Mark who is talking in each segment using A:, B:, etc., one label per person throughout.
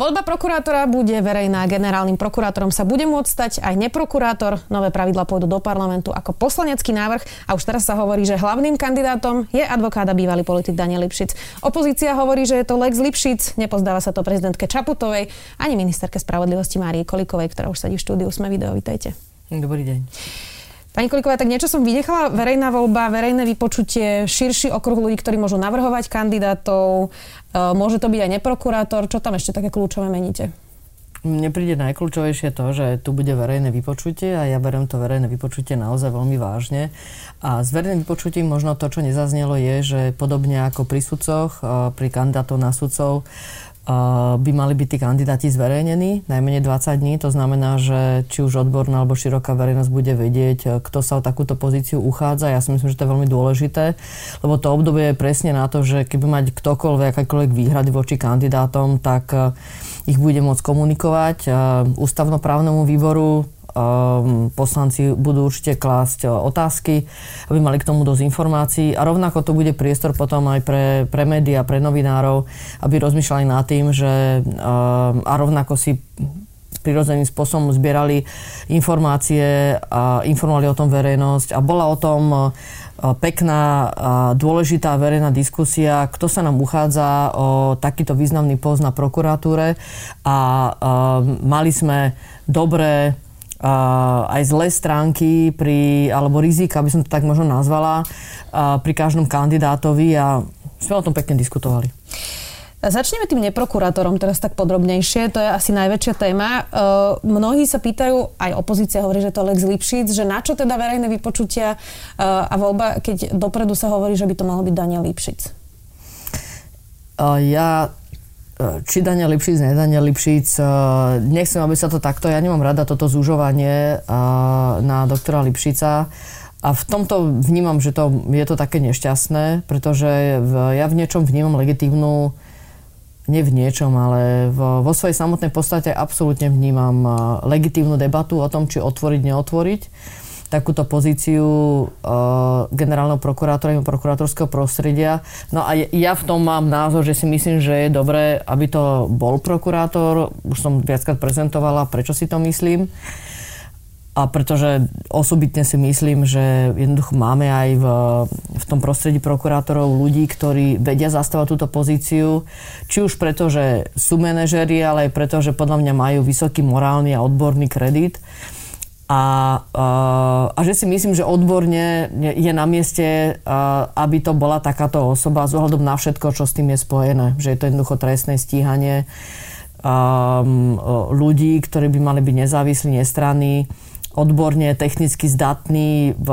A: Voľba prokurátora bude verejná. Generálnym prokurátorom sa bude môcť stať aj neprokurátor. Nové pravidla pôjdu do parlamentu ako poslanecký návrh a už teraz sa hovorí, že hlavným kandidátom je advokát a bývalý politik Daniel Lipšic. Opozícia hovorí, že je to Lex Lipšic, nepozdáva sa to prezidentke Čaputovej ani ministerke spravodlivosti Márii Kolikovej, ktorá už sedí v štúdiu. Sme video, vítajte.
B: Dobrý deň.
A: Pani Koliková, tak niečo som vynechala. Verejná voľba, verejné vypočutie, širší okruh ľudí, ktorí môžu navrhovať kandidátov, e, môže to byť aj neprokurátor. Čo tam ešte také kľúčové meníte?
B: Mne príde najkľúčovejšie to, že tu bude verejné vypočutie a ja berem to verejné vypočutie naozaj veľmi vážne. A s verejným vypočutím možno to, čo nezaznelo, je, že podobne ako pri sudcoch, e, pri kandidátov na sudcov, by mali byť tí kandidáti zverejnení najmenej 20 dní. To znamená, že či už odborná alebo široká verejnosť bude vedieť, e, kto sa o takúto pozíciu uchádza. Ja si myslím, že to je veľmi dôležité, lebo to obdobie je presne na to, že keby mať ktokoľvek, akékoľvek výhrady voči kandidátom, tak e, ich bude môcť komunikovať e, ústavnoprávnemu výboru, poslanci budú určite klásť e, otázky, aby mali k tomu dosť informácií. A rovnako to bude priestor potom aj pre, pre médiá, pre novinárov, aby rozmýšľali nad tým, že ehm, a rovnako si prirodzeným spôsobom zbierali informácie a informovali o tom verejnosť. A bola o tom e, pekná a dôležitá verejná diskusia, kto sa nám uchádza o takýto významný post na prokuratúre. A ehm, mali sme dobré aj zlé stránky pri, alebo rizika, aby som to tak možno nazvala, pri každom kandidátovi a sme o tom pekne diskutovali.
A: Začneme tým neprokurátorom teraz tak podrobnejšie, to je asi najväčšia téma. mnohí sa pýtajú, aj opozícia hovorí, že to Lex Lipšic, že na čo teda verejné vypočutia a voľba, keď dopredu sa hovorí, že by to malo byť Daniel Lipšic?
B: Ja či Daniel Lipšic, ne Daniel Lipšic. Eh, nechcem, aby sa to takto, ja nemám rada toto zúžovanie eh, na doktora Lipšica. A v tomto vnímam, že to, je to také nešťastné, pretože v, ja v niečom vnímam legitívnu, nie v niečom, ale v, vo svojej samotnej podstate absolútne vnímam legitívnu debatu o tom, či otvoriť, neotvoriť takúto pozíciu uh, generálneho prokurátora a prokurátorského prostredia. No a ja v tom mám názor, že si myslím, že je dobré, aby to bol prokurátor. Už som viackrát prezentovala, prečo si to myslím. A pretože osobitne si myslím, že jednoducho máme aj v, v tom prostredí prokurátorov ľudí, ktorí vedia zastávať túto pozíciu. Či už preto, že sú manažeri, ale aj preto, že podľa mňa majú vysoký morálny a odborný kredit. A, a, a že si myslím, že odborne je na mieste, aby to bola takáto osoba z ohľadom na všetko, čo s tým je spojené. Že je to jednoducho trestné stíhanie um, ľudí, ktorí by mali byť nezávislí, nestranní, odborne, technicky zdatní v,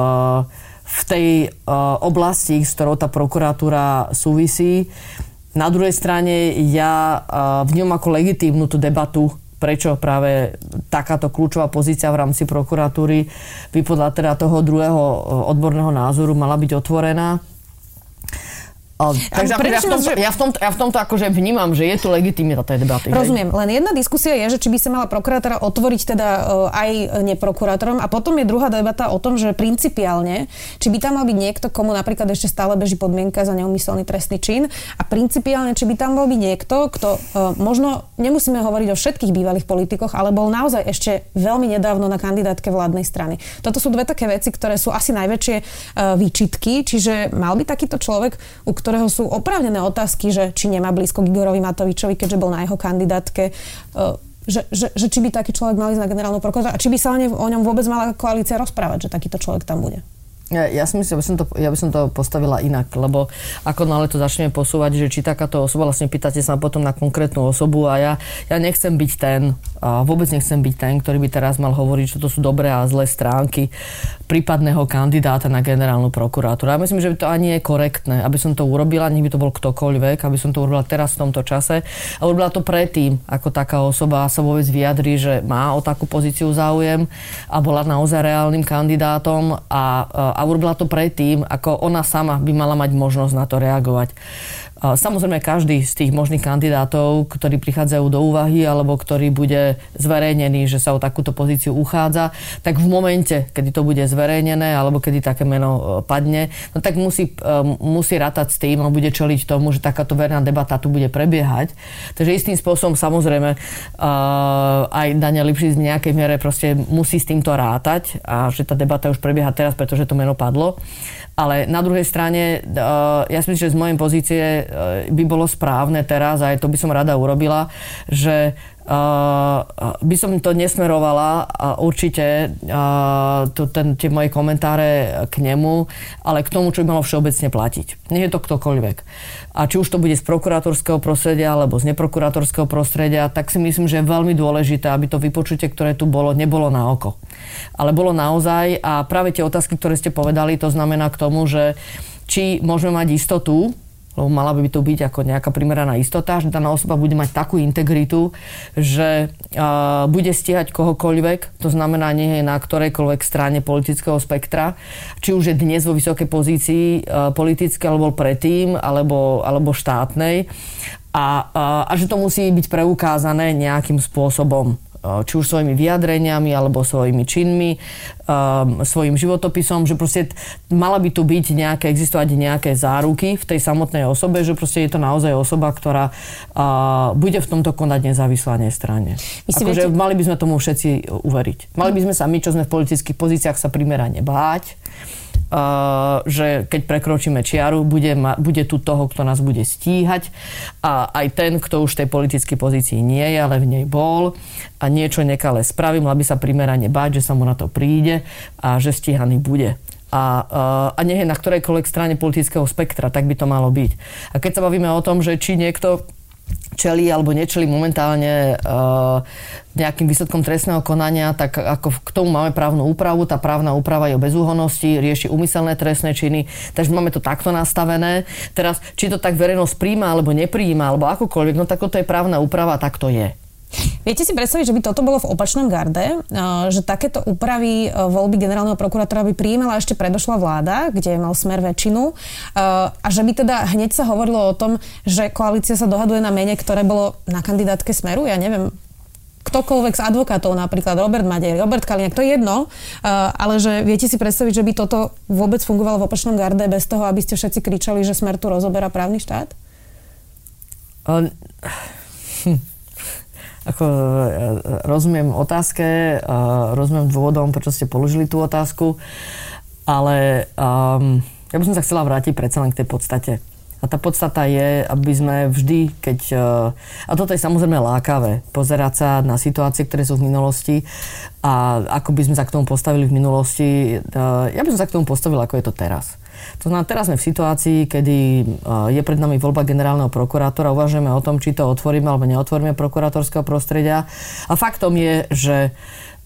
B: v tej uh, oblasti, s ktorou tá prokuratúra súvisí. Na druhej strane ja uh, vnímam ako legitímnu tú debatu prečo práve takáto kľúčová pozícia v rámci prokuratúry by podľa teda toho druhého odborného názoru mala byť otvorená. Takže ja, v tomto, ja, v tomto, ja v tomto akože vnímam, že je tu legitimita tej debaty.
A: Rozumiem, len jedna diskusia je, že či by sa mala prokurátora otvoriť teda uh, aj neprokurátorom a potom je druhá debata o tom, že principiálne, či by tam mal byť niekto, komu napríklad ešte stále beží podmienka za neumyselný trestný čin a principiálne, či by tam mal byť niekto, kto uh, možno nemusíme hovoriť o všetkých bývalých politikoch, ale bol naozaj ešte veľmi nedávno na kandidátke vládnej strany. Toto sú dve také veci, ktoré sú asi najväčšie výčitky, čiže mal by takýto človek, u ktorého sú oprávnené otázky, že či nemá blízko k Igorovi Matovičovi, keďže bol na jeho kandidátke, e, že, že, že či by taký človek mal ísť na generálnu prokuratúru a či by sa o, ňom vôbec mala koalícia rozprávať, že takýto človek tam bude.
B: Ja, ja si myslím, že by som to, ja by som to postavila inak, lebo ako nále to začneme posúvať, že či takáto osoba, vlastne pýtate sa potom na konkrétnu osobu a ja, ja nechcem byť ten, a vôbec nechcem byť ten, ktorý by teraz mal hovoriť, čo to sú dobré a zlé stránky prípadného kandidáta na generálnu prokurátora. Ja myslím, že by to ani je korektné, aby som to urobila, nech by to bol ktokoľvek, aby som to urobila teraz v tomto čase a urobila to predtým, ako taká osoba sa vôbec vyjadrí, že má o takú pozíciu záujem a bola naozaj reálnym kandidátom a, a urobila to predtým, ako ona sama by mala mať možnosť na to reagovať. Samozrejme, každý z tých možných kandidátov, ktorí prichádzajú do úvahy alebo ktorý bude zverejnený, že sa o takúto pozíciu uchádza, tak v momente, kedy to bude zverejnené alebo kedy také meno e, padne, no tak musí, e, musí rátať s tým a bude čeliť tomu, že takáto verejná debata tu bude prebiehať. Takže istým spôsobom samozrejme e, aj Daniel Lipšic v nejakej miere proste musí s týmto rátať a že tá debata už prebieha teraz, pretože to meno padlo. Ale na druhej strane, ja si myslím, že z mojej pozície by bolo správne teraz, aj to by som rada urobila, že by som to nesmerovala určite to, ten, tie moje komentáre k nemu, ale k tomu, čo by malo všeobecne platiť. Nie je to ktokoľvek. A či už to bude z prokurátorského prostredia alebo z neprokurátorského prostredia, tak si myslím, že je veľmi dôležité, aby to vypočutie, ktoré tu bolo, nebolo na oko. Ale bolo naozaj a práve tie otázky, ktoré ste povedali, to znamená k tomu, že či môžeme mať istotu, lebo mala by to byť ako nejaká primeraná istota, že daná osoba bude mať takú integritu, že uh, bude stíhať kohokoľvek, to znamená nie je na ktorejkoľvek strane politického spektra, či už je dnes vo vysokej pozícii uh, politické, alebo predtým, alebo, alebo štátnej. A, a, a že to musí byť preukázané nejakým spôsobom či už svojimi vyjadreniami alebo svojimi činmi, svojim životopisom, že proste mala by tu byť nejaké, existovať nejaké záruky v tej samotnej osobe, že proste je to naozaj osoba, ktorá bude v tomto konať nezávisle a nestranne. Akože viete... mali by sme tomu všetci uveriť. Mali by sme sa my, čo sme v politických pozíciách, sa primerane báť že keď prekročíme čiaru, bude, ma, bude tu toho, kto nás bude stíhať a aj ten, kto už v tej politickej pozícii nie je, ale v nej bol a niečo nekalé spraví, mal by sa primerane báť, že sa mu na to príde a že stíhaný bude. A, uh, a nie je na ktorejkoľvek strane politického spektra, tak by to malo byť. A keď sa bavíme o tom, že či niekto čelí alebo nečelí momentálne uh, nejakým výsledkom trestného konania, tak ako k tomu máme právnu úpravu. Tá právna úprava je o bezúhonosti, rieši umyselné trestné činy, takže máme to takto nastavené. Teraz, či to tak verejnosť príjma alebo nepríjma, alebo akokoľvek, no tak to je právna úprava, tak to je.
A: Viete si predstaviť, že by toto bolo v opačnom garde, že takéto úpravy voľby generálneho prokurátora by prijímala ešte predošla vláda, kde mal smer väčšinu a že by teda hneď sa hovorilo o tom, že koalícia sa dohaduje na mene, ktoré bolo na kandidátke smeru, ja neviem, ktokoľvek z advokátov, napríklad Robert Madej, Robert Kaliňák, to je jedno, ale že viete si predstaviť, že by toto vôbec fungovalo v opačnom garde bez toho, aby ste všetci kričali, že smer tu rozoberá právny štát? Um,
B: hm ako e, rozumiem otázke, rozumiem dôvodom, prečo ste položili tú otázku, ale um, ja by som sa chcela vrátiť predsa len k tej podstate. A tá podstata je, aby sme vždy, keď... E, a toto je samozrejme lákavé, pozerať sa na situácie, ktoré sú v minulosti a ako by sme sa k tomu postavili v minulosti. E, ja by som sa k tomu postavil, ako je to teraz. To znamená, teraz sme v situácii, kedy e, je pred nami voľba generálneho prokurátora, uvažujeme o tom, či to otvoríme alebo neotvoríme prokurátorského prostredia. A faktom je, že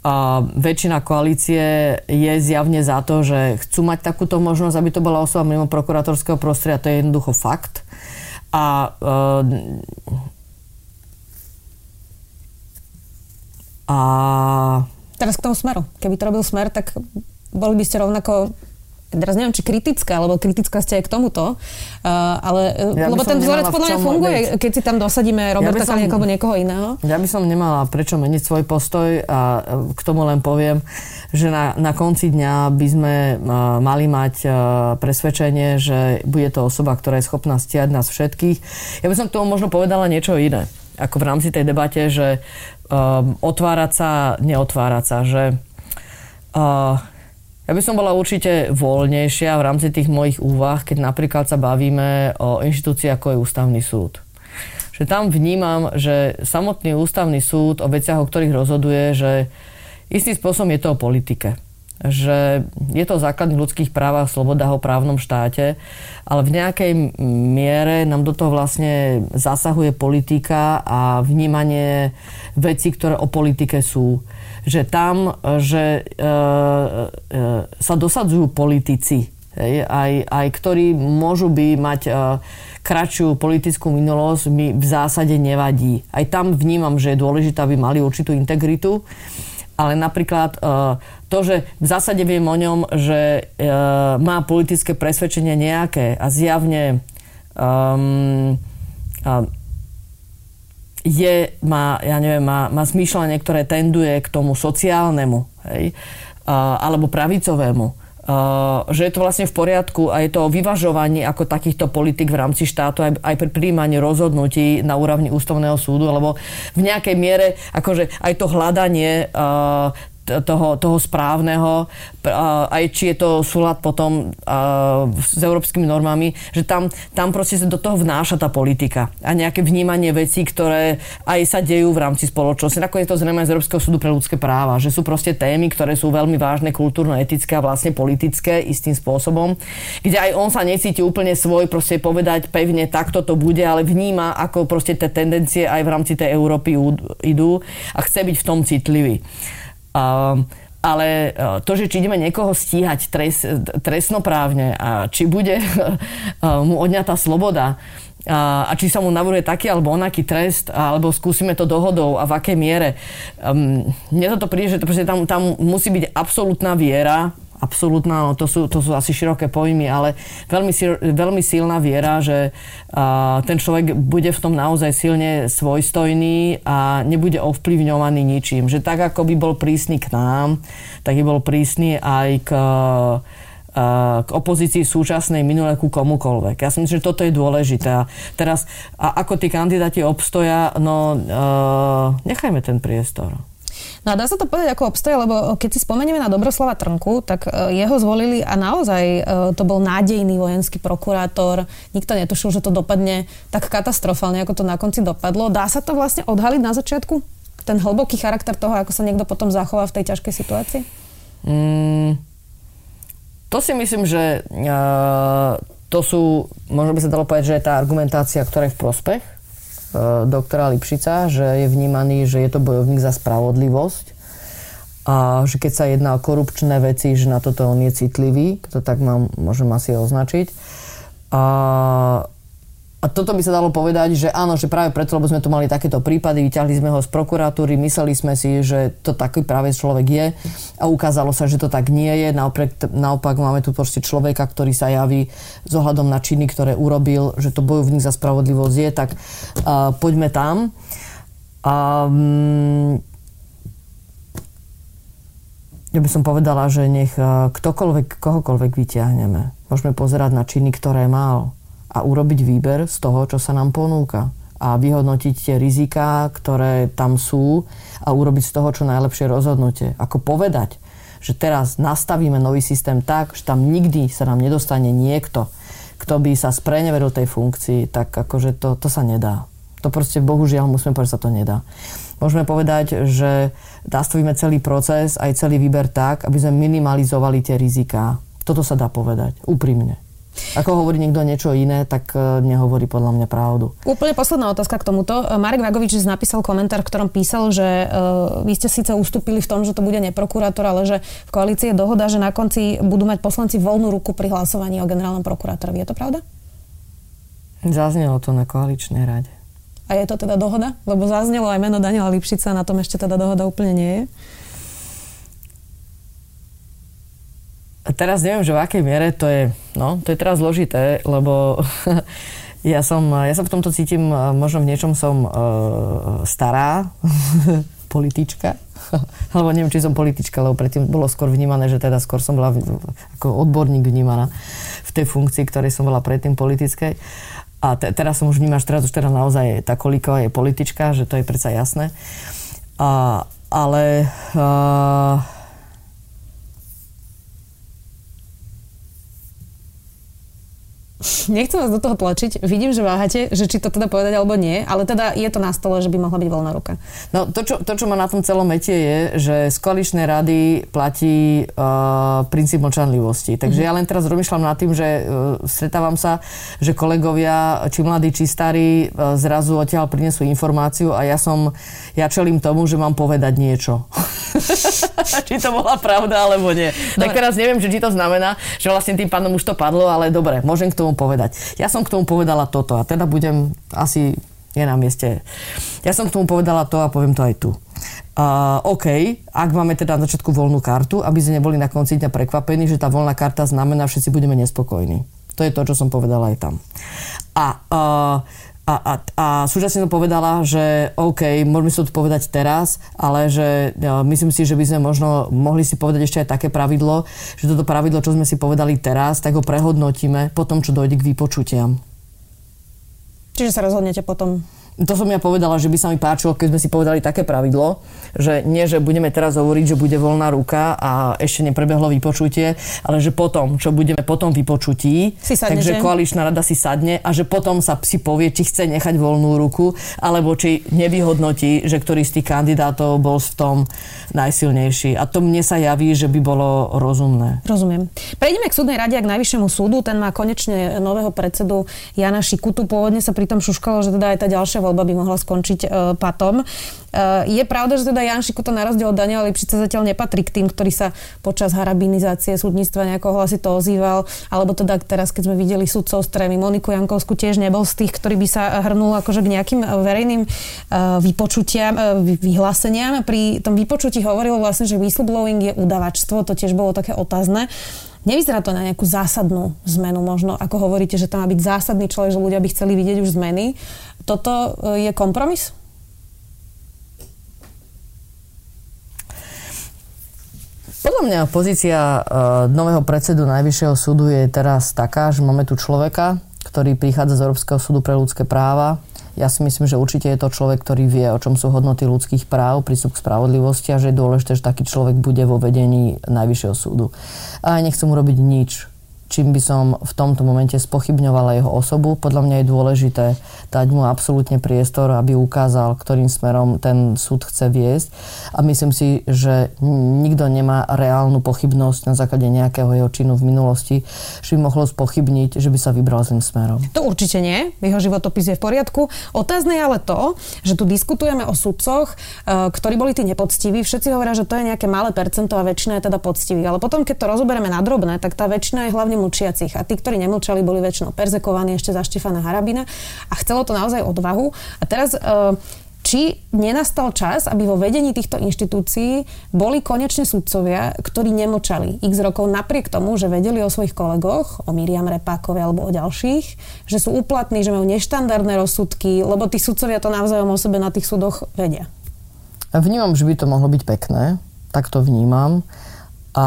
B: a väčšina koalície je zjavne za to, že chcú mať takúto možnosť, aby to bola osoba mimo prokurátorského prostredia. To je jednoducho fakt. A,
A: a Teraz k tomu smeru. Keby to robil smer, tak boli by ste rovnako teraz neviem, či kritická, alebo kritická ste aj k tomuto, uh, ale, ja lebo ten vzorec podľa mňa funguje, byť. keď si tam dosadíme Roberta ja som, alebo niekoho iného.
B: Ja by som nemala prečo meniť svoj postoj a k tomu len poviem, že na, na konci dňa by sme uh, mali mať uh, presvedčenie, že bude to osoba, ktorá je schopná stiať nás všetkých. Ja by som k tomu možno povedala niečo iné, ako v rámci tej debate, že uh, otvárať sa, neotvárať sa, že uh, ja by som bola určite voľnejšia v rámci tých mojich úvah, keď napríklad sa bavíme o inštitúcii ako je ústavný súd. Že tam vnímam, že samotný ústavný súd o veciach, o ktorých rozhoduje, že istým spôsobom je to o politike že je to o základných ľudských právach, slobodách o právnom štáte, ale v nejakej miere nám do toho vlastne zasahuje politika a vnímanie vecí, ktoré o politike sú že tam, že e, e, sa dosadzujú politici, hej, aj, aj ktorí môžu by mať e, kratšiu politickú minulosť, mi v zásade nevadí. Aj tam vnímam, že je dôležité, aby mali určitú integritu, ale napríklad e, to, že v zásade viem o ňom, že e, má politické presvedčenie nejaké a zjavne um, uh, je, má, ja neviem, má, má zmýšľanie, ktoré tenduje k tomu sociálnemu, hej, uh, alebo pravicovému. Uh, že je to vlastne v poriadku a je to o vyvažovaní ako takýchto politik v rámci štátu aj, aj pri príjmaní rozhodnutí na úrovni ústavného súdu, lebo v nejakej miere akože aj to hľadanie uh, toho, toho správneho, aj či je to súlad potom s európskymi normami, že tam, tam proste sa do toho vnáša tá politika a nejaké vnímanie vecí, ktoré aj sa dejú v rámci spoločnosti. Nakoniec to zrejme z Európskeho súdu pre ľudské práva, že sú proste témy, ktoré sú veľmi vážne, kultúrno-etické a vlastne politické istým spôsobom, kde aj on sa necíti úplne svoj, proste povedať pevne, takto to bude, ale vníma, ako proste tie tendencie aj v rámci tej Európy idú a chce byť v tom citlivý. Um, ale e, to, že či ideme niekoho stíhať trest, trestnoprávne a či bude e, mu odňatá sloboda a, a či sa mu navrhuje taký alebo onaký trest, alebo skúsime to dohodou a v akej miere. Um, mne toto príde, že tam, tam musí byť absolútna viera absolútna, no to sú, to sú asi široké pojmy, ale veľmi, veľmi silná viera, že a, ten človek bude v tom naozaj silne svojstojný a nebude ovplyvňovaný ničím. Že tak, ako by bol prísny k nám, tak by bol prísny aj k k opozícii súčasnej minulé ku komukolvek. Ja si myslím, že toto je dôležité. A teraz, a ako tí kandidáti obstoja, no uh, nechajme ten priestor.
A: No a dá sa to povedať ako obstoje, lebo keď si spomenieme na Dobroslava Trnku, tak e, jeho zvolili a naozaj e, to bol nádejný vojenský prokurátor. Nikto netušil, že to dopadne tak katastrofálne, ako to na konci dopadlo. Dá sa to vlastne odhaliť na začiatku? Ten hlboký charakter toho, ako sa niekto potom zachová v tej ťažkej situácii? Mm,
B: to si myslím, že uh, to sú, možno by sa dalo povedať, že je tá argumentácia, ktorá je v prospech doktora Lipšica, že je vnímaný, že je to bojovník za spravodlivosť a že keď sa jedná o korupčné veci, že na toto on je citlivý, to tak mám, môžem asi označiť. A a toto by sa dalo povedať, že áno, že práve preto, lebo sme tu mali takéto prípady, vyťahli sme ho z prokuratúry, mysleli sme si, že to taký práve človek je a ukázalo sa, že to tak nie je. Naopak, naopak máme tu proste človeka, ktorý sa javí s ohľadom na činy, ktoré urobil, že to bojovník za spravodlivosť je, tak uh, poďme tam. Um, ja by som povedala, že nech ktokoľvek, kohokoľvek vyťahneme. Môžeme pozerať na činy, ktoré mal a urobiť výber z toho, čo sa nám ponúka a vyhodnotiť tie riziká, ktoré tam sú a urobiť z toho čo najlepšie rozhodnutie. Ako povedať, že teraz nastavíme nový systém tak, že tam nikdy sa nám nedostane niekto, kto by sa spreneveril tej funkcii, tak akože to, to sa nedá. To proste bohužiaľ musíme povedať, že sa to nedá. Môžeme povedať, že nastavíme celý proces, aj celý výber tak, aby sme minimalizovali tie riziká. Toto sa dá povedať, úprimne. Ako hovorí niekto niečo iné, tak e, nehovorí podľa mňa pravdu.
A: Úplne posledná otázka k tomuto. E, Marek Vagovič napísal komentár, v ktorom písal, že uh, vy ste síce ustúpili v tom, že to bude neprokurátor, ale že v koalícii je dohoda, že na konci budú mať poslanci voľnú ruku pri hlasovaní o generálnom prokurátorovi. Je to pravda?
B: Zaznelo to na koaličnej rade.
A: A je to teda dohoda? Lebo zaznelo aj meno Daniela Lipšica, na tom ešte teda dohoda úplne nie je.
B: teraz neviem, že v akej miere to je, no, to je teraz zložité, lebo ja som, ja sa v tomto cítim, možno v niečom som uh, stará politička, alebo neviem, či som politička, lebo predtým bolo skôr vnímané, že teda skôr som bola ako odborník vnímaná v tej funkcii, ktorej som bola predtým politickej. A te, teraz som už vnímaš, teraz už teda naozaj tá kolíková je politička, že to je predsa jasné. A, ale uh,
A: Nechcem vás do toho tlačiť. Vidím, že váhate, že či to teda povedať alebo nie, ale teda je to na stole, že by mohla byť voľná ruka.
B: No to, čo, to, čo ma na tom celom metie je, že z koaličnej rady platí uh, princíp mlčanlivosti. Takže mm-hmm. ja len teraz rozmýšľam nad tým, že uh, stretávam sa, že kolegovia, či mladí, či starí, uh, zrazu odtiaľ prinesú informáciu a ja som, ja čelím tomu, že mám povedať niečo. či to bola pravda, alebo nie. No. Tak teraz neviem, že či to znamená, že vlastne tým pánom už to padlo, ale dobre, môžem k tomu povedať? Ja som k tomu povedala toto a teda budem asi je na mieste. Ja som k tomu povedala to a poviem to aj tu. Uh, OK, ak máme teda na začiatku voľnú kartu, aby sme neboli na konci dňa prekvapení, že tá voľná karta znamená, že všetci budeme nespokojní. To je to, čo som povedala aj tam. A uh, a, a, a súčasne som povedala, že OK, môžeme si to povedať teraz, ale že ja, myslím si, že by sme možno mohli si povedať ešte aj také pravidlo, že toto pravidlo, čo sme si povedali teraz, tak ho prehodnotíme po tom, čo dojde k vypočutiam.
A: Čiže sa rozhodnete potom
B: to som ja povedala, že by sa mi páčilo, keď sme si povedali také pravidlo, že nie, že budeme teraz hovoriť, že bude voľná ruka a ešte neprebehlo vypočutie, ale že potom, čo budeme potom vypočutí,
A: si sadne,
B: takže
A: že?
B: koaličná rada si sadne a že potom sa si povie, či chce nechať voľnú ruku, alebo či nevyhodnotí, že ktorý z tých kandidátov bol v tom najsilnejší. A to mne sa javí, že by bolo rozumné.
A: Rozumiem. Prejdeme k súdnej rade a k najvyššiemu súdu. Ten má konečne nového predsedu Jana Šikutu. Pôvodne sa pritom šuškalo, že teda aj tá ďalšia voľba by mohla skončiť uh, patom. Uh, je pravda, že teda Jan Šikuta na rozdiel od Daniela Lipšica zatiaľ nepatrí k tým, ktorí sa počas harabinizácie súdnictva nejako hlasito ozýval, alebo teda teraz, keď sme videli sudcov strémy Moniku Jankovsku, tiež nebol z tých, ktorý by sa hrnul akože k nejakým verejným uh, vypočutiam, vyhláseniam. Pri tom vypočutí hovoril vlastne, že whistleblowing je udavačstvo, to tiež bolo také otázne. Nevyzerá to na nejakú zásadnú zmenu možno, ako hovoríte, že tam má byť zásadný človek, že ľudia by chceli vidieť už zmeny. Toto e, je kompromis?
B: Podľa mňa pozícia uh, nového predsedu Najvyššieho súdu je teraz taká, že máme tu človeka, ktorý prichádza z Európskeho súdu pre ľudské práva, ja si myslím, že určite je to človek, ktorý vie, o čom sú hodnoty ľudských práv, prístup k spravodlivosti a že je dôležité, že taký človek bude vo vedení Najvyššieho súdu. A nechcem urobiť nič, čím by som v tomto momente spochybňovala jeho osobu. Podľa mňa je dôležité dať mu absolútne priestor, aby ukázal, ktorým smerom ten súd chce viesť. A myslím si, že nikto nemá reálnu pochybnosť na základe nejakého jeho činu v minulosti, že by mohlo spochybniť, že by sa vybral zlým smerom.
A: To určite nie. Jeho životopis je v poriadku. Otázne je ale to, že tu diskutujeme o sudcoch, e, ktorí boli tí nepoctiví. Všetci hovoria, že to je nejaké malé percento a väčšina je teda poctivých. Ale potom, keď to rozoberieme na drobné, tak tá väčšina je hlavne mlčiacich. A tí, ktorí nemlčali, boli väčšinou perzekovaní ešte za Štefana Harabina. A chcelo to naozaj odvahu. A teraz e, či nenastal čas, aby vo vedení týchto inštitúcií boli konečne sudcovia, ktorí nemlčali x rokov napriek tomu, že vedeli o svojich kolegoch, o Miriam Repákovi alebo o ďalších, že sú uplatní, že majú neštandardné rozsudky, lebo tí sudcovia to navzájom o sebe na tých súdoch vedia.
B: Vnímam, že by to mohlo byť pekné, tak to vnímam. A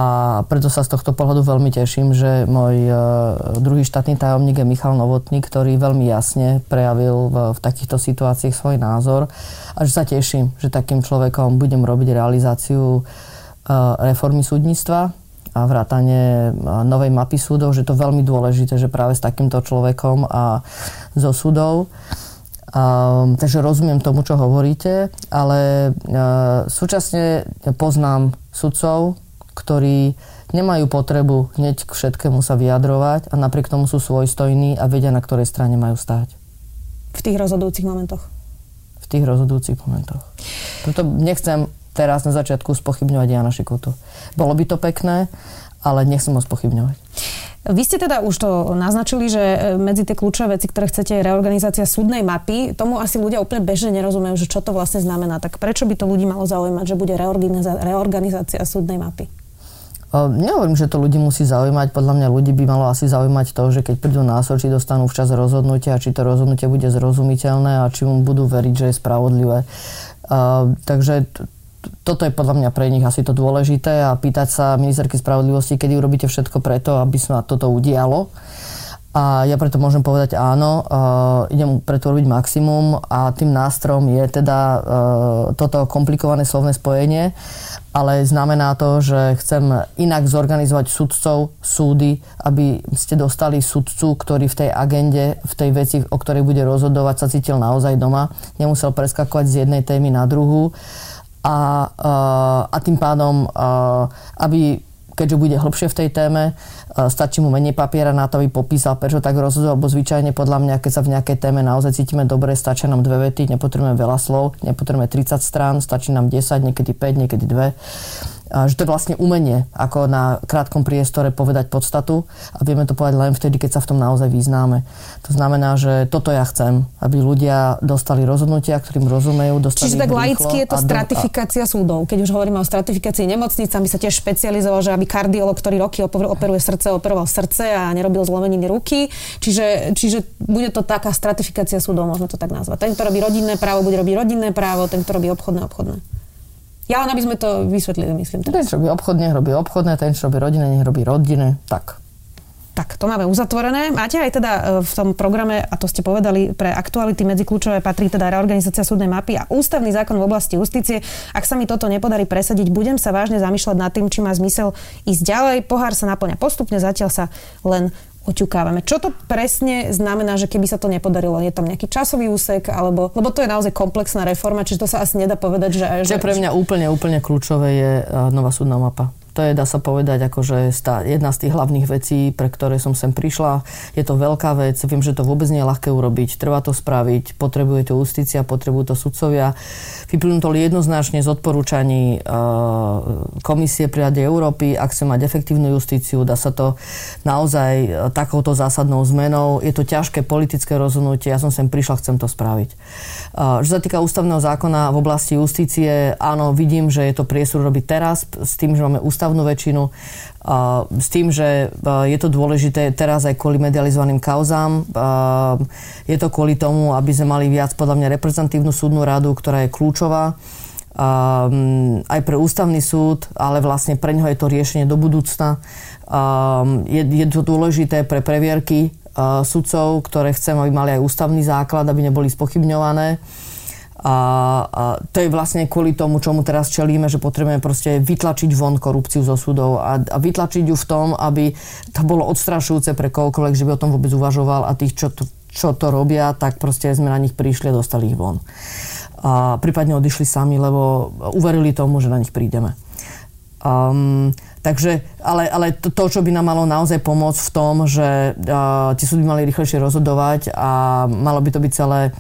B: preto sa z tohto pohľadu veľmi teším, že môj uh, druhý štátny tajomník je Michal Novotný, ktorý veľmi jasne prejavil v, v takýchto situáciách svoj názor. A že sa teším, že takým človekom budem robiť realizáciu uh, reformy súdnictva a vrátanie uh, novej mapy súdov, že to veľmi dôležité, že práve s takýmto človekom a so súdov. Um, takže rozumiem tomu, čo hovoríte, ale uh, súčasne poznám sudcov, ktorí nemajú potrebu hneď k všetkému sa vyjadrovať a napriek tomu sú svojstojní a vedia, na ktorej strane majú stáť.
A: V tých rozhodujúcich momentoch.
B: V tých rozhodujúcich momentoch. Preto nechcem teraz na začiatku spochybňovať Jana Šikotu. Bolo by to pekné, ale nechcem ho spochybňovať.
A: Vy ste teda už to naznačili, že e, medzi tie kľúčové veci, ktoré chcete, je reorganizácia súdnej mapy. Tomu asi ľudia úplne bežne nerozumejú, že čo to vlastne znamená. Tak prečo by to ľudí malo zaujímať, že bude reorganizácia súdnej mapy?
B: Nehovorím, že to ľudí musí zaujímať. Podľa mňa ľudí by malo asi zaujímať to, že keď prídu na či dostanú včas rozhodnutia, či to rozhodnutie bude zrozumiteľné a či mu budú veriť, že je spravodlivé. Uh, takže toto je podľa mňa pre nich asi to dôležité a pýtať sa ministerky spravodlivosti, kedy urobíte všetko preto, aby sa toto udialo. A ja preto môžem povedať áno, uh, idem preto robiť maximum a tým nástrom je teda uh, toto komplikované slovné spojenie, ale znamená to, že chcem inak zorganizovať sudcov, súdy, aby ste dostali sudcu, ktorý v tej agende, v tej veci, o ktorej bude rozhodovať, sa cítil naozaj doma, nemusel preskakovať z jednej témy na druhú. A, uh, a tým pádom, uh, aby keďže bude hlbšie v tej téme, e, stačí mu menej papiera na to, aby popísal, prečo tak rozhodol, lebo zvyčajne podľa mňa, keď sa v nejakej téme naozaj cítime dobre, stačia nám dve vety, nepotrebujeme veľa slov, nepotrebujeme 30 strán, stačí nám 10, niekedy 5, niekedy 2. že to je vlastne umenie, ako na krátkom priestore povedať podstatu a vieme to povedať len vtedy, keď sa v tom naozaj vyznáme. To znamená, že toto ja chcem, aby ľudia dostali rozhodnutia, ktorým rozumejú, dostali
A: Čiže tak laicky je to stratifikácia a... súdov. Keď už hovoríme o stratifikácii nemocníc, by sa tiež špecializoval, že aby kardiolog, ktorý roky operuje srdce, operoval srdce a nerobil zlomeniny ruky. Čiže, čiže bude to taká stratifikácia súdov, možno to tak nazvať. Ten, kto robí rodinné právo, bude robiť rodinné právo, ten, kto robí obchodné, obchodné. Ja len aby sme to vysvetlili, myslím.
B: Teraz. Ten, čo robí obchodne, robí obchodné, ten, čo robí rodinné, nech robí rodinné. Tak.
A: Tak, to máme uzatvorené. Máte aj teda e, v tom programe, a to ste povedali, pre aktuality medzi kľúčové patrí teda reorganizácia súdnej mapy a ústavný zákon v oblasti justície. Ak sa mi toto nepodarí presadiť, budem sa vážne zamýšľať nad tým, či má zmysel ísť ďalej. Pohár sa naplňa postupne, zatiaľ sa len oťukávame. Čo to presne znamená, že keby sa to nepodarilo? Je tam nejaký časový úsek? Alebo, lebo to je naozaj komplexná reforma, čiže to sa asi nedá povedať, že...
B: Že, že pre mňa úplne, úplne kľúčové je nová súdna mapa. To je, dá sa povedať, akože stá, jedna z tých hlavných vecí, pre ktoré som sem prišla. Je to veľká vec, viem, že to vôbec nie je ľahké urobiť. Trvá to spraviť, potrebuje to justícia, potrebujú to sudcovia. Vyplynuli jednoznačne z odporúčaní uh, Komisie pri Rade Európy. Ak chce mať efektívnu justíciu, dá sa to naozaj uh, takouto zásadnou zmenou. Je to ťažké politické rozhodnutie, ja som sem prišla, chcem to spraviť. Uh, čo sa týka ústavného zákona v oblasti justície, áno, vidím, že je to priestor robiť teraz s tým, že máme ústav ústavnú väčšinu. S tým, že je to dôležité teraz aj kvôli medializovaným kauzám. Je to kvôli tomu, aby sme mali viac podľa mňa reprezentatívnu súdnu radu, ktorá je kľúčová aj pre ústavný súd, ale vlastne pre ňoho je to riešenie do budúcna. Je to dôležité pre previerky sudcov, ktoré chcem, aby mali aj ústavný základ, aby neboli spochybňované. A, a to je vlastne kvôli tomu, čomu teraz čelíme, že potrebujeme proste vytlačiť von korupciu zo súdov a, a vytlačiť ju v tom, aby to bolo odstrašujúce pre kohokoľvek, že by o tom vôbec uvažoval a tých, čo to, čo to robia, tak proste sme na nich prišli a dostali ich von. A prípadne odišli sami, lebo uverili tomu, že na nich prídeme. Um, takže, ale, ale to, to, čo by nám malo naozaj pomôcť v tom, že uh, tie súdy mali rýchlejšie rozhodovať a malo by to byť celé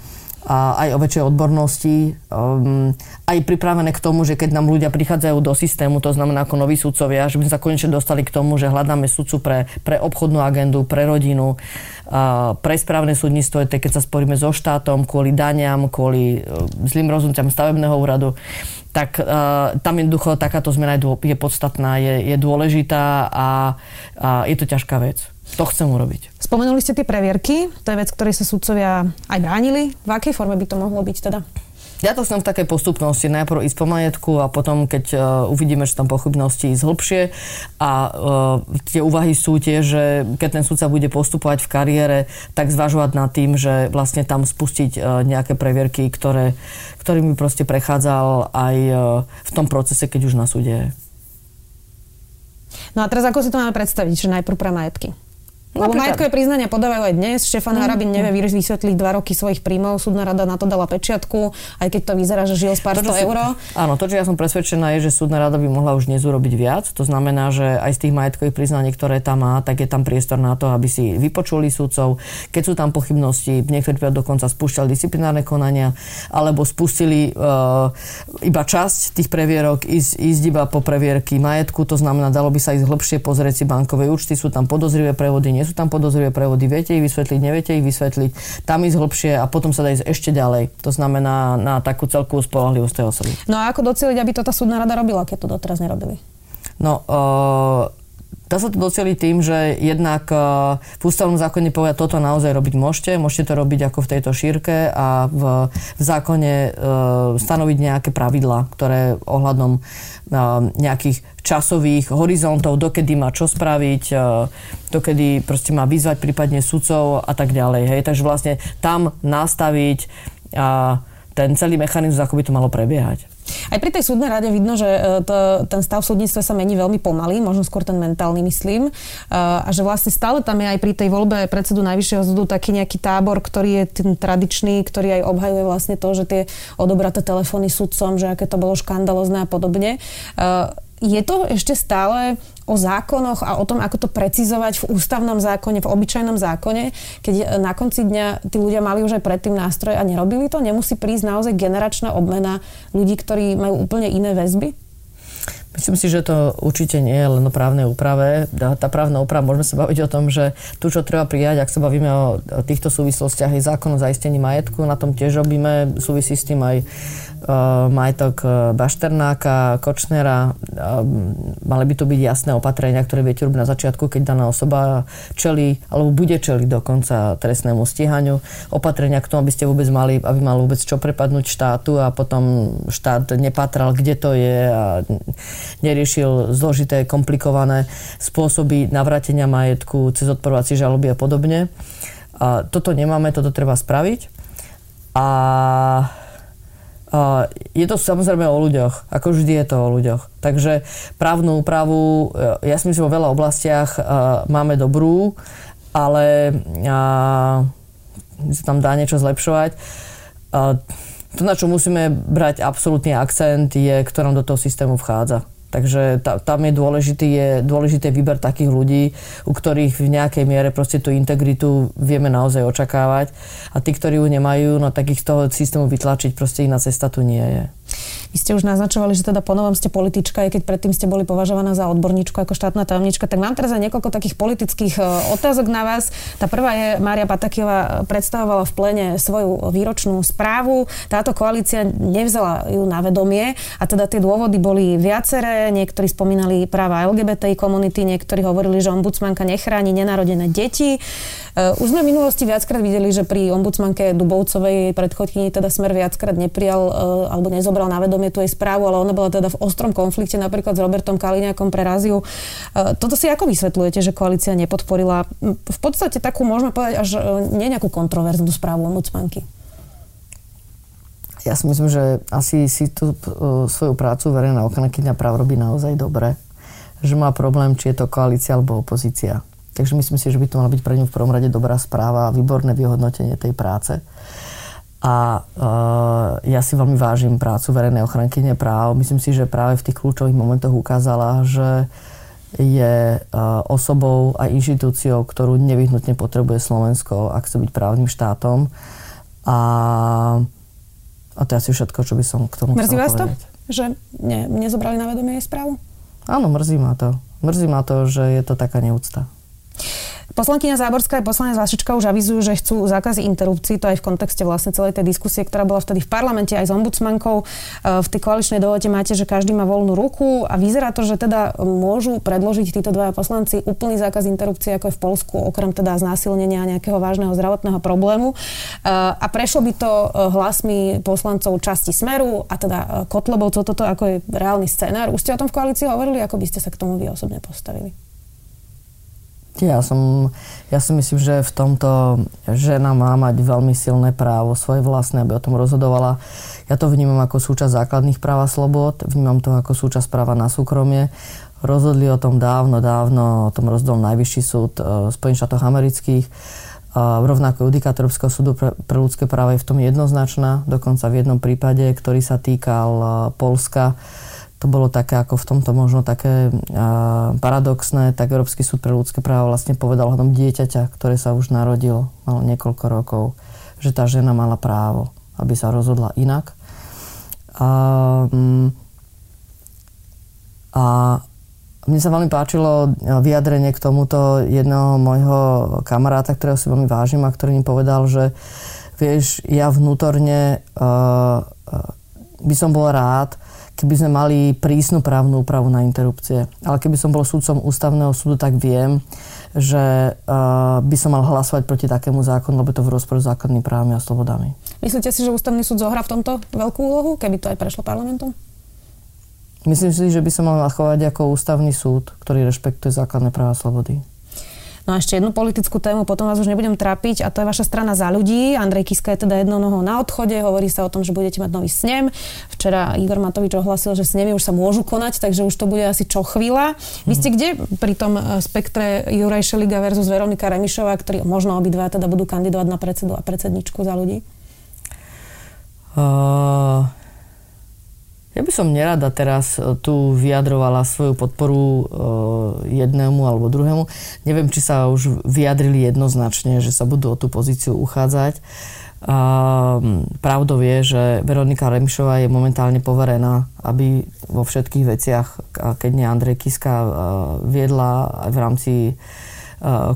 B: a aj o väčšej odbornosti, um, aj pripravené k tomu, že keď nám ľudia prichádzajú do systému, to znamená ako noví sudcovia, že by sme sa konečne dostali k tomu, že hľadáme sudcu pre, pre obchodnú agendu, pre rodinu, uh, pre správne súdnictvo, je keď sa sporíme so štátom kvôli daniam, kvôli uh, zlým rozhodnutiam stavebného úradu, tak uh, tam jednoducho takáto zmena je, je podstatná, je, je dôležitá a, a je to ťažká vec. To chcem urobiť.
A: Spomenuli ste tie previerky, to je vec, ktorej sa sudcovia aj bránili. V akej forme by to mohlo byť teda?
B: Ja to som v takej postupnosti. Najprv ísť po majetku a potom, keď uh, uvidíme, že tam pochybnosti ísť hlbšie. A uh, tie úvahy sú tie, že keď ten sudca bude postupovať v kariére, tak zvažovať nad tým, že vlastne tam spustiť uh, nejaké previerky, ktoré, ktorými proste prechádzal aj uh, v tom procese, keď už na súde je.
A: No a teraz ako si to máme predstaviť, že najprv pre majetky? Lebo majetkové priznania podávajú aj dnes. Štefan mm. Harabin nevie vysvetliť dva roky svojich príjmov. Súdna rada na to dala pečiatku, aj keď to vyzerá, že žil z pár sto eur.
B: Áno, to, čo ja som presvedčená, je, že súdna rada by mohla už dnes urobiť viac. To znamená, že aj z tých majetkových priznaní, ktoré tam má, tak je tam priestor na to, aby si vypočuli súdcov. Keď sú tam pochybnosti, v niektorých prípadoch dokonca spúšťali disciplinárne konania, alebo spustili uh, iba časť tých previerok, ísť, ísť iba po previerky majetku. To znamená, dalo by sa ísť hlbšie pozrieť si bankové účty, sú tam podozrivé prevody, nie sú tam podozrivé prevody, viete ich vysvetliť, neviete ich vysvetliť, tam ísť hlbšie a potom sa dá ísť ešte ďalej. To znamená na takú celkovú spolahlivosť tej osoby.
A: No a ako doceliť, aby to tá súdna rada robila, keď to doteraz nerobili?
B: No, uh, Dá sa to doceliť tým, že jednak v ústavnom zákone povedať, toto naozaj robiť môžete. Môžete to robiť ako v tejto šírke a v, v zákone e, stanoviť nejaké pravidlá, ktoré ohľadom e, nejakých časových horizontov, dokedy má čo spraviť, e, dokedy proste má vyzvať prípadne sudcov a tak ďalej. Hej. Takže vlastne tam nastaviť a ten celý mechanizmus, ako by to malo prebiehať.
A: Aj pri tej súdnej rade vidno, že e, to, ten stav v súdnictve sa mení veľmi pomaly, možno skôr ten mentálny, myslím. E, a že vlastne stále tam je aj pri tej voľbe predsedu Najvyššieho súdu taký nejaký tábor, ktorý je ten tradičný, ktorý aj obhajuje vlastne to, že tie odobraté telefóny sudcom, že aké to bolo škandalozné a podobne. E, je to ešte stále o zákonoch a o tom, ako to precizovať v ústavnom zákone, v obyčajnom zákone, keď na konci dňa tí ľudia mali už aj predtým nástroj a nerobili to? Nemusí prísť naozaj generačná obmena ľudí, ktorí majú úplne iné väzby?
B: Myslím si, že to určite nie je len o právnej úprave. Tá právna úprava, môžeme sa baviť o tom, že tu, čo treba prijať, ak sa bavíme o týchto súvislostiach, je zákon o zaistení majetku, na tom tiež robíme, súvisí s tým aj uh, majetok eh, Bašternáka, Kočnera. Uh, mali by tu byť jasné opatrenia, ktoré viete robiť na začiatku, keď daná osoba čeli, alebo bude čeliť dokonca trestnému stíhaniu. Opatrenia k tomu, aby ste vôbec mali, aby mal vôbec čo prepadnúť štátu a potom štát nepatral, kde to je a neriešil zložité, komplikované spôsoby navrátenia majetku cez odporovací žaloby a podobne. A toto nemáme, toto treba spraviť. A je to samozrejme o ľuďoch, ako vždy je to o ľuďoch. Takže právnu úpravu, e, ja si myslím, vo veľa oblastiach e, máme dobrú, ale sa tam dá niečo zlepšovať. To, na čo musíme brať absolútny akcent, je, kto nám do toho systému vchádza. Takže ta, tam je dôležitý, je dôležitý výber takých ľudí, u ktorých v nejakej miere proste tú integritu vieme naozaj očakávať. A tí, ktorí ju nemajú, no tak ich z toho systému vytlačiť proste iná cesta tu nie je.
A: Vy ste už naznačovali, že teda ponovom ste politička, aj keď predtým ste boli považovaná za odborníčku ako štátna tajomnička. Tak mám teraz aj niekoľko takých politických e, otázok na vás. Tá prvá je, Mária Patakiová predstavovala v plene svoju výročnú správu. Táto koalícia nevzala ju na vedomie a teda tie dôvody boli viaceré. Niektorí spomínali práva LGBTI komunity, niektorí hovorili, že ombudsmanka nechráni nenarodené deti. Eh, už sme v minulosti viackrát videli, že pri ombudsmanke Dubovcovej predchodkyni teda smer viackrát neprijal eh, alebo nezobral na vedomie tú jej správu, ale ona bola teda v ostrom konflikte napríklad s Robertom Kaliňákom pre Raziu. Eh, toto si ako vysvetľujete, že koalícia nepodporila v podstate takú, môžeme povedať, až nie nejakú kontroverznú správu ombudsmanky?
B: Ja si myslím, že asi si tú svoju prácu verejná ochrankyňa práv robí naozaj dobre. Že má problém, či je to koalícia alebo opozícia. Takže myslím si, že by to mala byť pre ňu v prvom rade dobrá správa a výborné vyhodnotenie tej práce. A uh, ja si veľmi vážim prácu verejnej ochrankyne práv. Myslím si, že práve v tých kľúčových momentoch ukázala, že je uh, osobou a inštitúciou, ktorú nevyhnutne potrebuje Slovensko, ak chce byť právnym štátom. A, a to je asi všetko, čo by som k tomu
A: Mrzí
B: vás
A: to, že ne, nezobrali na vedomie jej správu?
B: Áno, mrzí ma to. Mrzí ma to, že je to taká neúcta.
A: Poslankyňa Záborská a poslanec Vašička už avizujú, že chcú zákazy interrupcií, to aj v kontexte vlastne celej tej diskusie, ktorá bola vtedy v parlamente aj s ombudsmankou. E, v tej koaličnej dohode máte, že každý má voľnú ruku a vyzerá to, že teda môžu predložiť títo dvaja poslanci úplný zákaz interrupcií, ako je v Polsku, okrem teda znásilnenia nejakého vážneho zdravotného problému. E, a prešlo by to e, hlasmi poslancov časti Smeru a teda Kotlebovcov toto ako je reálny scenár. Už ste o tom v koalícii hovorili, ako by ste sa k tomu vy osobne postavili?
B: Ja, som, ja si myslím, že v tomto žena má mať veľmi silné právo, svoje vlastné, aby o tom rozhodovala. Ja to vnímam ako súčasť základných práv a slobod, vnímam to ako súčasť práva na súkromie. Rozhodli o tom dávno, dávno, o tom rozhodol Najvyšší súd e, Spojených štátoch amerických. A rovnako judikát súdu pre, pre ľudské práva je v tom jednoznačná, dokonca v jednom prípade, ktorý sa týkal e, Polska to bolo také ako v tomto možno také paradoxné, tak Európsky súd pre ľudské práva vlastne povedal hľadom dieťaťa, ktoré sa už narodilo, malo niekoľko rokov, že tá žena mala právo, aby sa rozhodla inak. A, mm, a mne sa veľmi páčilo vyjadrenie k tomuto jedného môjho kamaráta, ktorého si veľmi vážim a ktorý mi povedal, že vieš, ja vnútorne uh, by som bol rád, keby sme mali prísnu právnu úpravu na interrupcie. Ale keby som bol súdcom ústavného súdu, tak viem, že uh, by som mal hlasovať proti takému zákonu, lebo to v rozporu s základnými právami a slobodami.
A: Myslíte si, že ústavný súd zohrá v tomto veľkú úlohu, keby to aj prešlo parlamentom?
B: Myslím si, že by som mal chovať ako ústavný súd, ktorý rešpektuje základné práva a slobody.
A: No a ešte jednu politickú tému, potom vás už nebudem trápiť a to je vaša strana za ľudí. Andrej Kiska je teda jednou nohou na odchode, hovorí sa o tom, že budete mať nový snem. Včera Igor Matovič ohlasil, že snemy už sa môžu konať, takže už to bude asi čo chvíľa. Vy ste kde pri tom e, spektre Juraj Šeliga versus Veronika Remišová, ktorí možno obidva teda budú kandidovať na predsedu a predsedničku za ľudí?
B: Uh, ja by som nerada teraz e, tu vyjadrovala svoju podporu e, jednému alebo druhému. Neviem, či sa už vyjadrili jednoznačne, že sa budú o tú pozíciu uchádzať. pravdou je, že Veronika Remišová je momentálne poverená, aby vo všetkých veciach, keď nie Andrej Kiska, viedla aj v rámci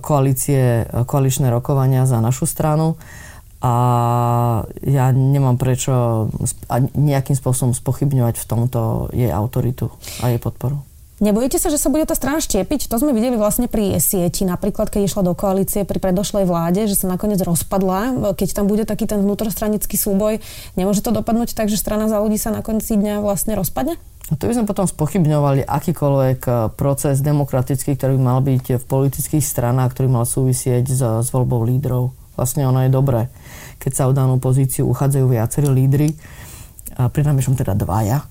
B: koalície, koaličné rokovania za našu stranu a ja nemám prečo nejakým spôsobom spochybňovať v tomto jej autoritu a jej podporu.
A: Nebojíte sa, že sa bude tá strana štiepiť? To sme videli vlastne pri sieti, napríklad keď išla do koalície pri predošlej vláde, že sa nakoniec rozpadla. Keď tam bude taký ten vnútrostranický súboj, nemôže to dopadnúť tak, že strana za ľudí sa na konci dňa vlastne rozpadne?
B: No to by sme potom spochybňovali akýkoľvek eh, proces demokratický, ktorý by mal byť v politických stranách, ktorý mal súvisieť s, s voľbou lídrov. Vlastne ono je dobré, keď sa o danú pozíciu uchádzajú viacerí lídry, a pri teda dvaja,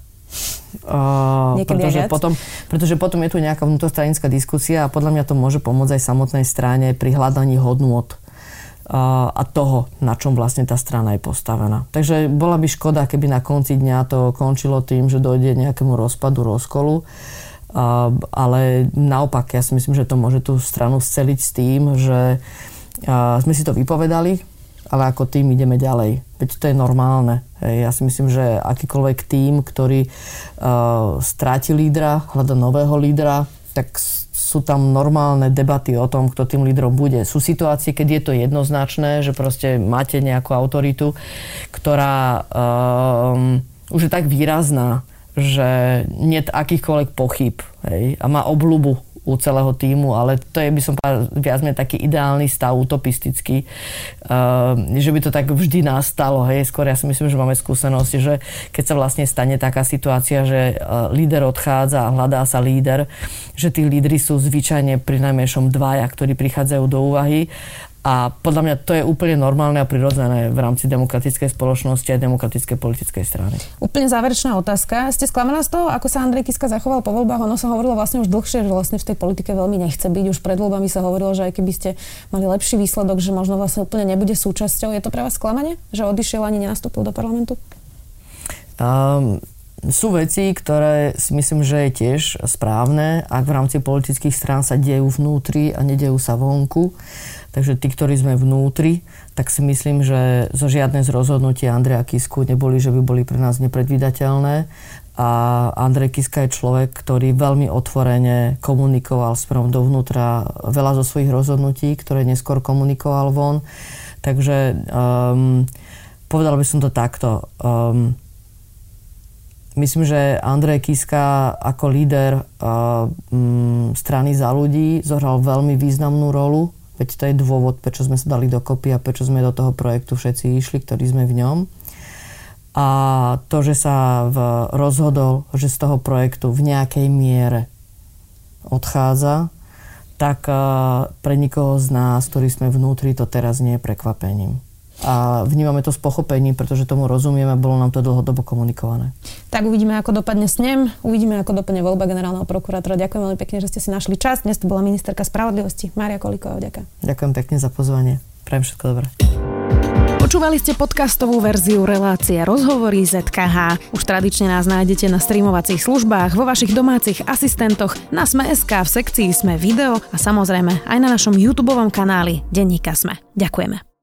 B: Uh, pretože, potom, pretože potom je tu nejaká vnútrostranická diskusia a podľa mňa to môže pomôcť aj samotnej strane pri hľadaní hodnôt uh, a toho, na čom vlastne tá strana je postavená. Takže bola by škoda, keby na konci dňa to končilo tým, že dojde nejakému rozpadu, rozkolu. Uh, ale naopak, ja si myslím, že to môže tú stranu sceliť s tým, že uh, sme si to vypovedali, ale ako tým ideme ďalej. Veď to je normálne. Ja si myslím, že akýkoľvek tým, ktorý uh, stráti lídra, hľada nového lídra, tak sú tam normálne debaty o tom, kto tým lídrom bude. Sú situácie, keď je to jednoznačné, že proste máte nejakú autoritu, ktorá um, už je tak výrazná, že nie akýchkoľvek pochyb hej, a má obľubu u celého týmu, ale to je, by som povedal, viac menej taký ideálny stav, utopistický, uh, že by to tak vždy nastalo, hej, skôr ja si myslím, že máme skúsenosť, že keď sa vlastne stane taká situácia, že uh, líder odchádza a hľadá sa líder, že tí lídry sú zvyčajne pri najmenšom dvaja, ktorí prichádzajú do úvahy a podľa mňa to je úplne normálne a prirodzené v rámci demokratickej spoločnosti a demokratickej politickej strany.
A: Úplne záverečná otázka. Ste sklamaná z toho, ako sa Andrej Kiska zachoval po voľbách? Ono sa hovorilo vlastne už dlhšie, že vlastne v tej politike veľmi nechce byť. Už pred voľbami sa hovorilo, že aj keby ste mali lepší výsledok, že možno vlastne úplne nebude súčasťou. Je to pre vás sklamanie, že odišiel ani nenastúpil do parlamentu?
B: Um, sú veci, ktoré si myslím, že je tiež správne, ak v rámci politických strán sa dejú vnútri a nedejú sa vonku. Takže tí, ktorí sme vnútri, tak si myslím, že zo žiadne z rozhodnutí Andreja Kisku neboli, že by boli pre nás nepredvídateľné. A Andrej Kiska je človek, ktorý veľmi otvorene komunikoval smerom dovnútra veľa zo svojich rozhodnutí, ktoré neskôr komunikoval von. Takže um, povedal by som to takto. Um, myslím, že Andrej Kiska ako líder uh, um, strany za ľudí zohral veľmi významnú rolu Veď to je dôvod, prečo sme sa dali dokopy a prečo sme do toho projektu všetci išli, ktorí sme v ňom. A to, že sa v, rozhodol, že z toho projektu v nejakej miere odchádza, tak uh, pre nikoho z nás, ktorí sme vnútri, to teraz nie je prekvapením a vnímame to s pochopením, pretože tomu rozumieme, bolo nám to dlhodobo komunikované.
A: Tak uvidíme, ako dopadne s ním, uvidíme, ako dopadne voľba generálneho prokurátora. Ďakujem veľmi pekne, že ste si našli čas. Dnes to bola ministerka spravodlivosti Mária Kolíková. Ďakujem.
B: Ďakujem pekne za pozvanie. Prajem všetko dobré.
A: Počúvali ste podcastovú verziu relácie Rozhovory ZKH. Už tradične nás nájdete na streamovacích službách, vo vašich domácich asistentoch, na Sme.sk, v sekcii Sme video a samozrejme aj na našom YouTube kanáli Denníka Sme. Ďakujeme.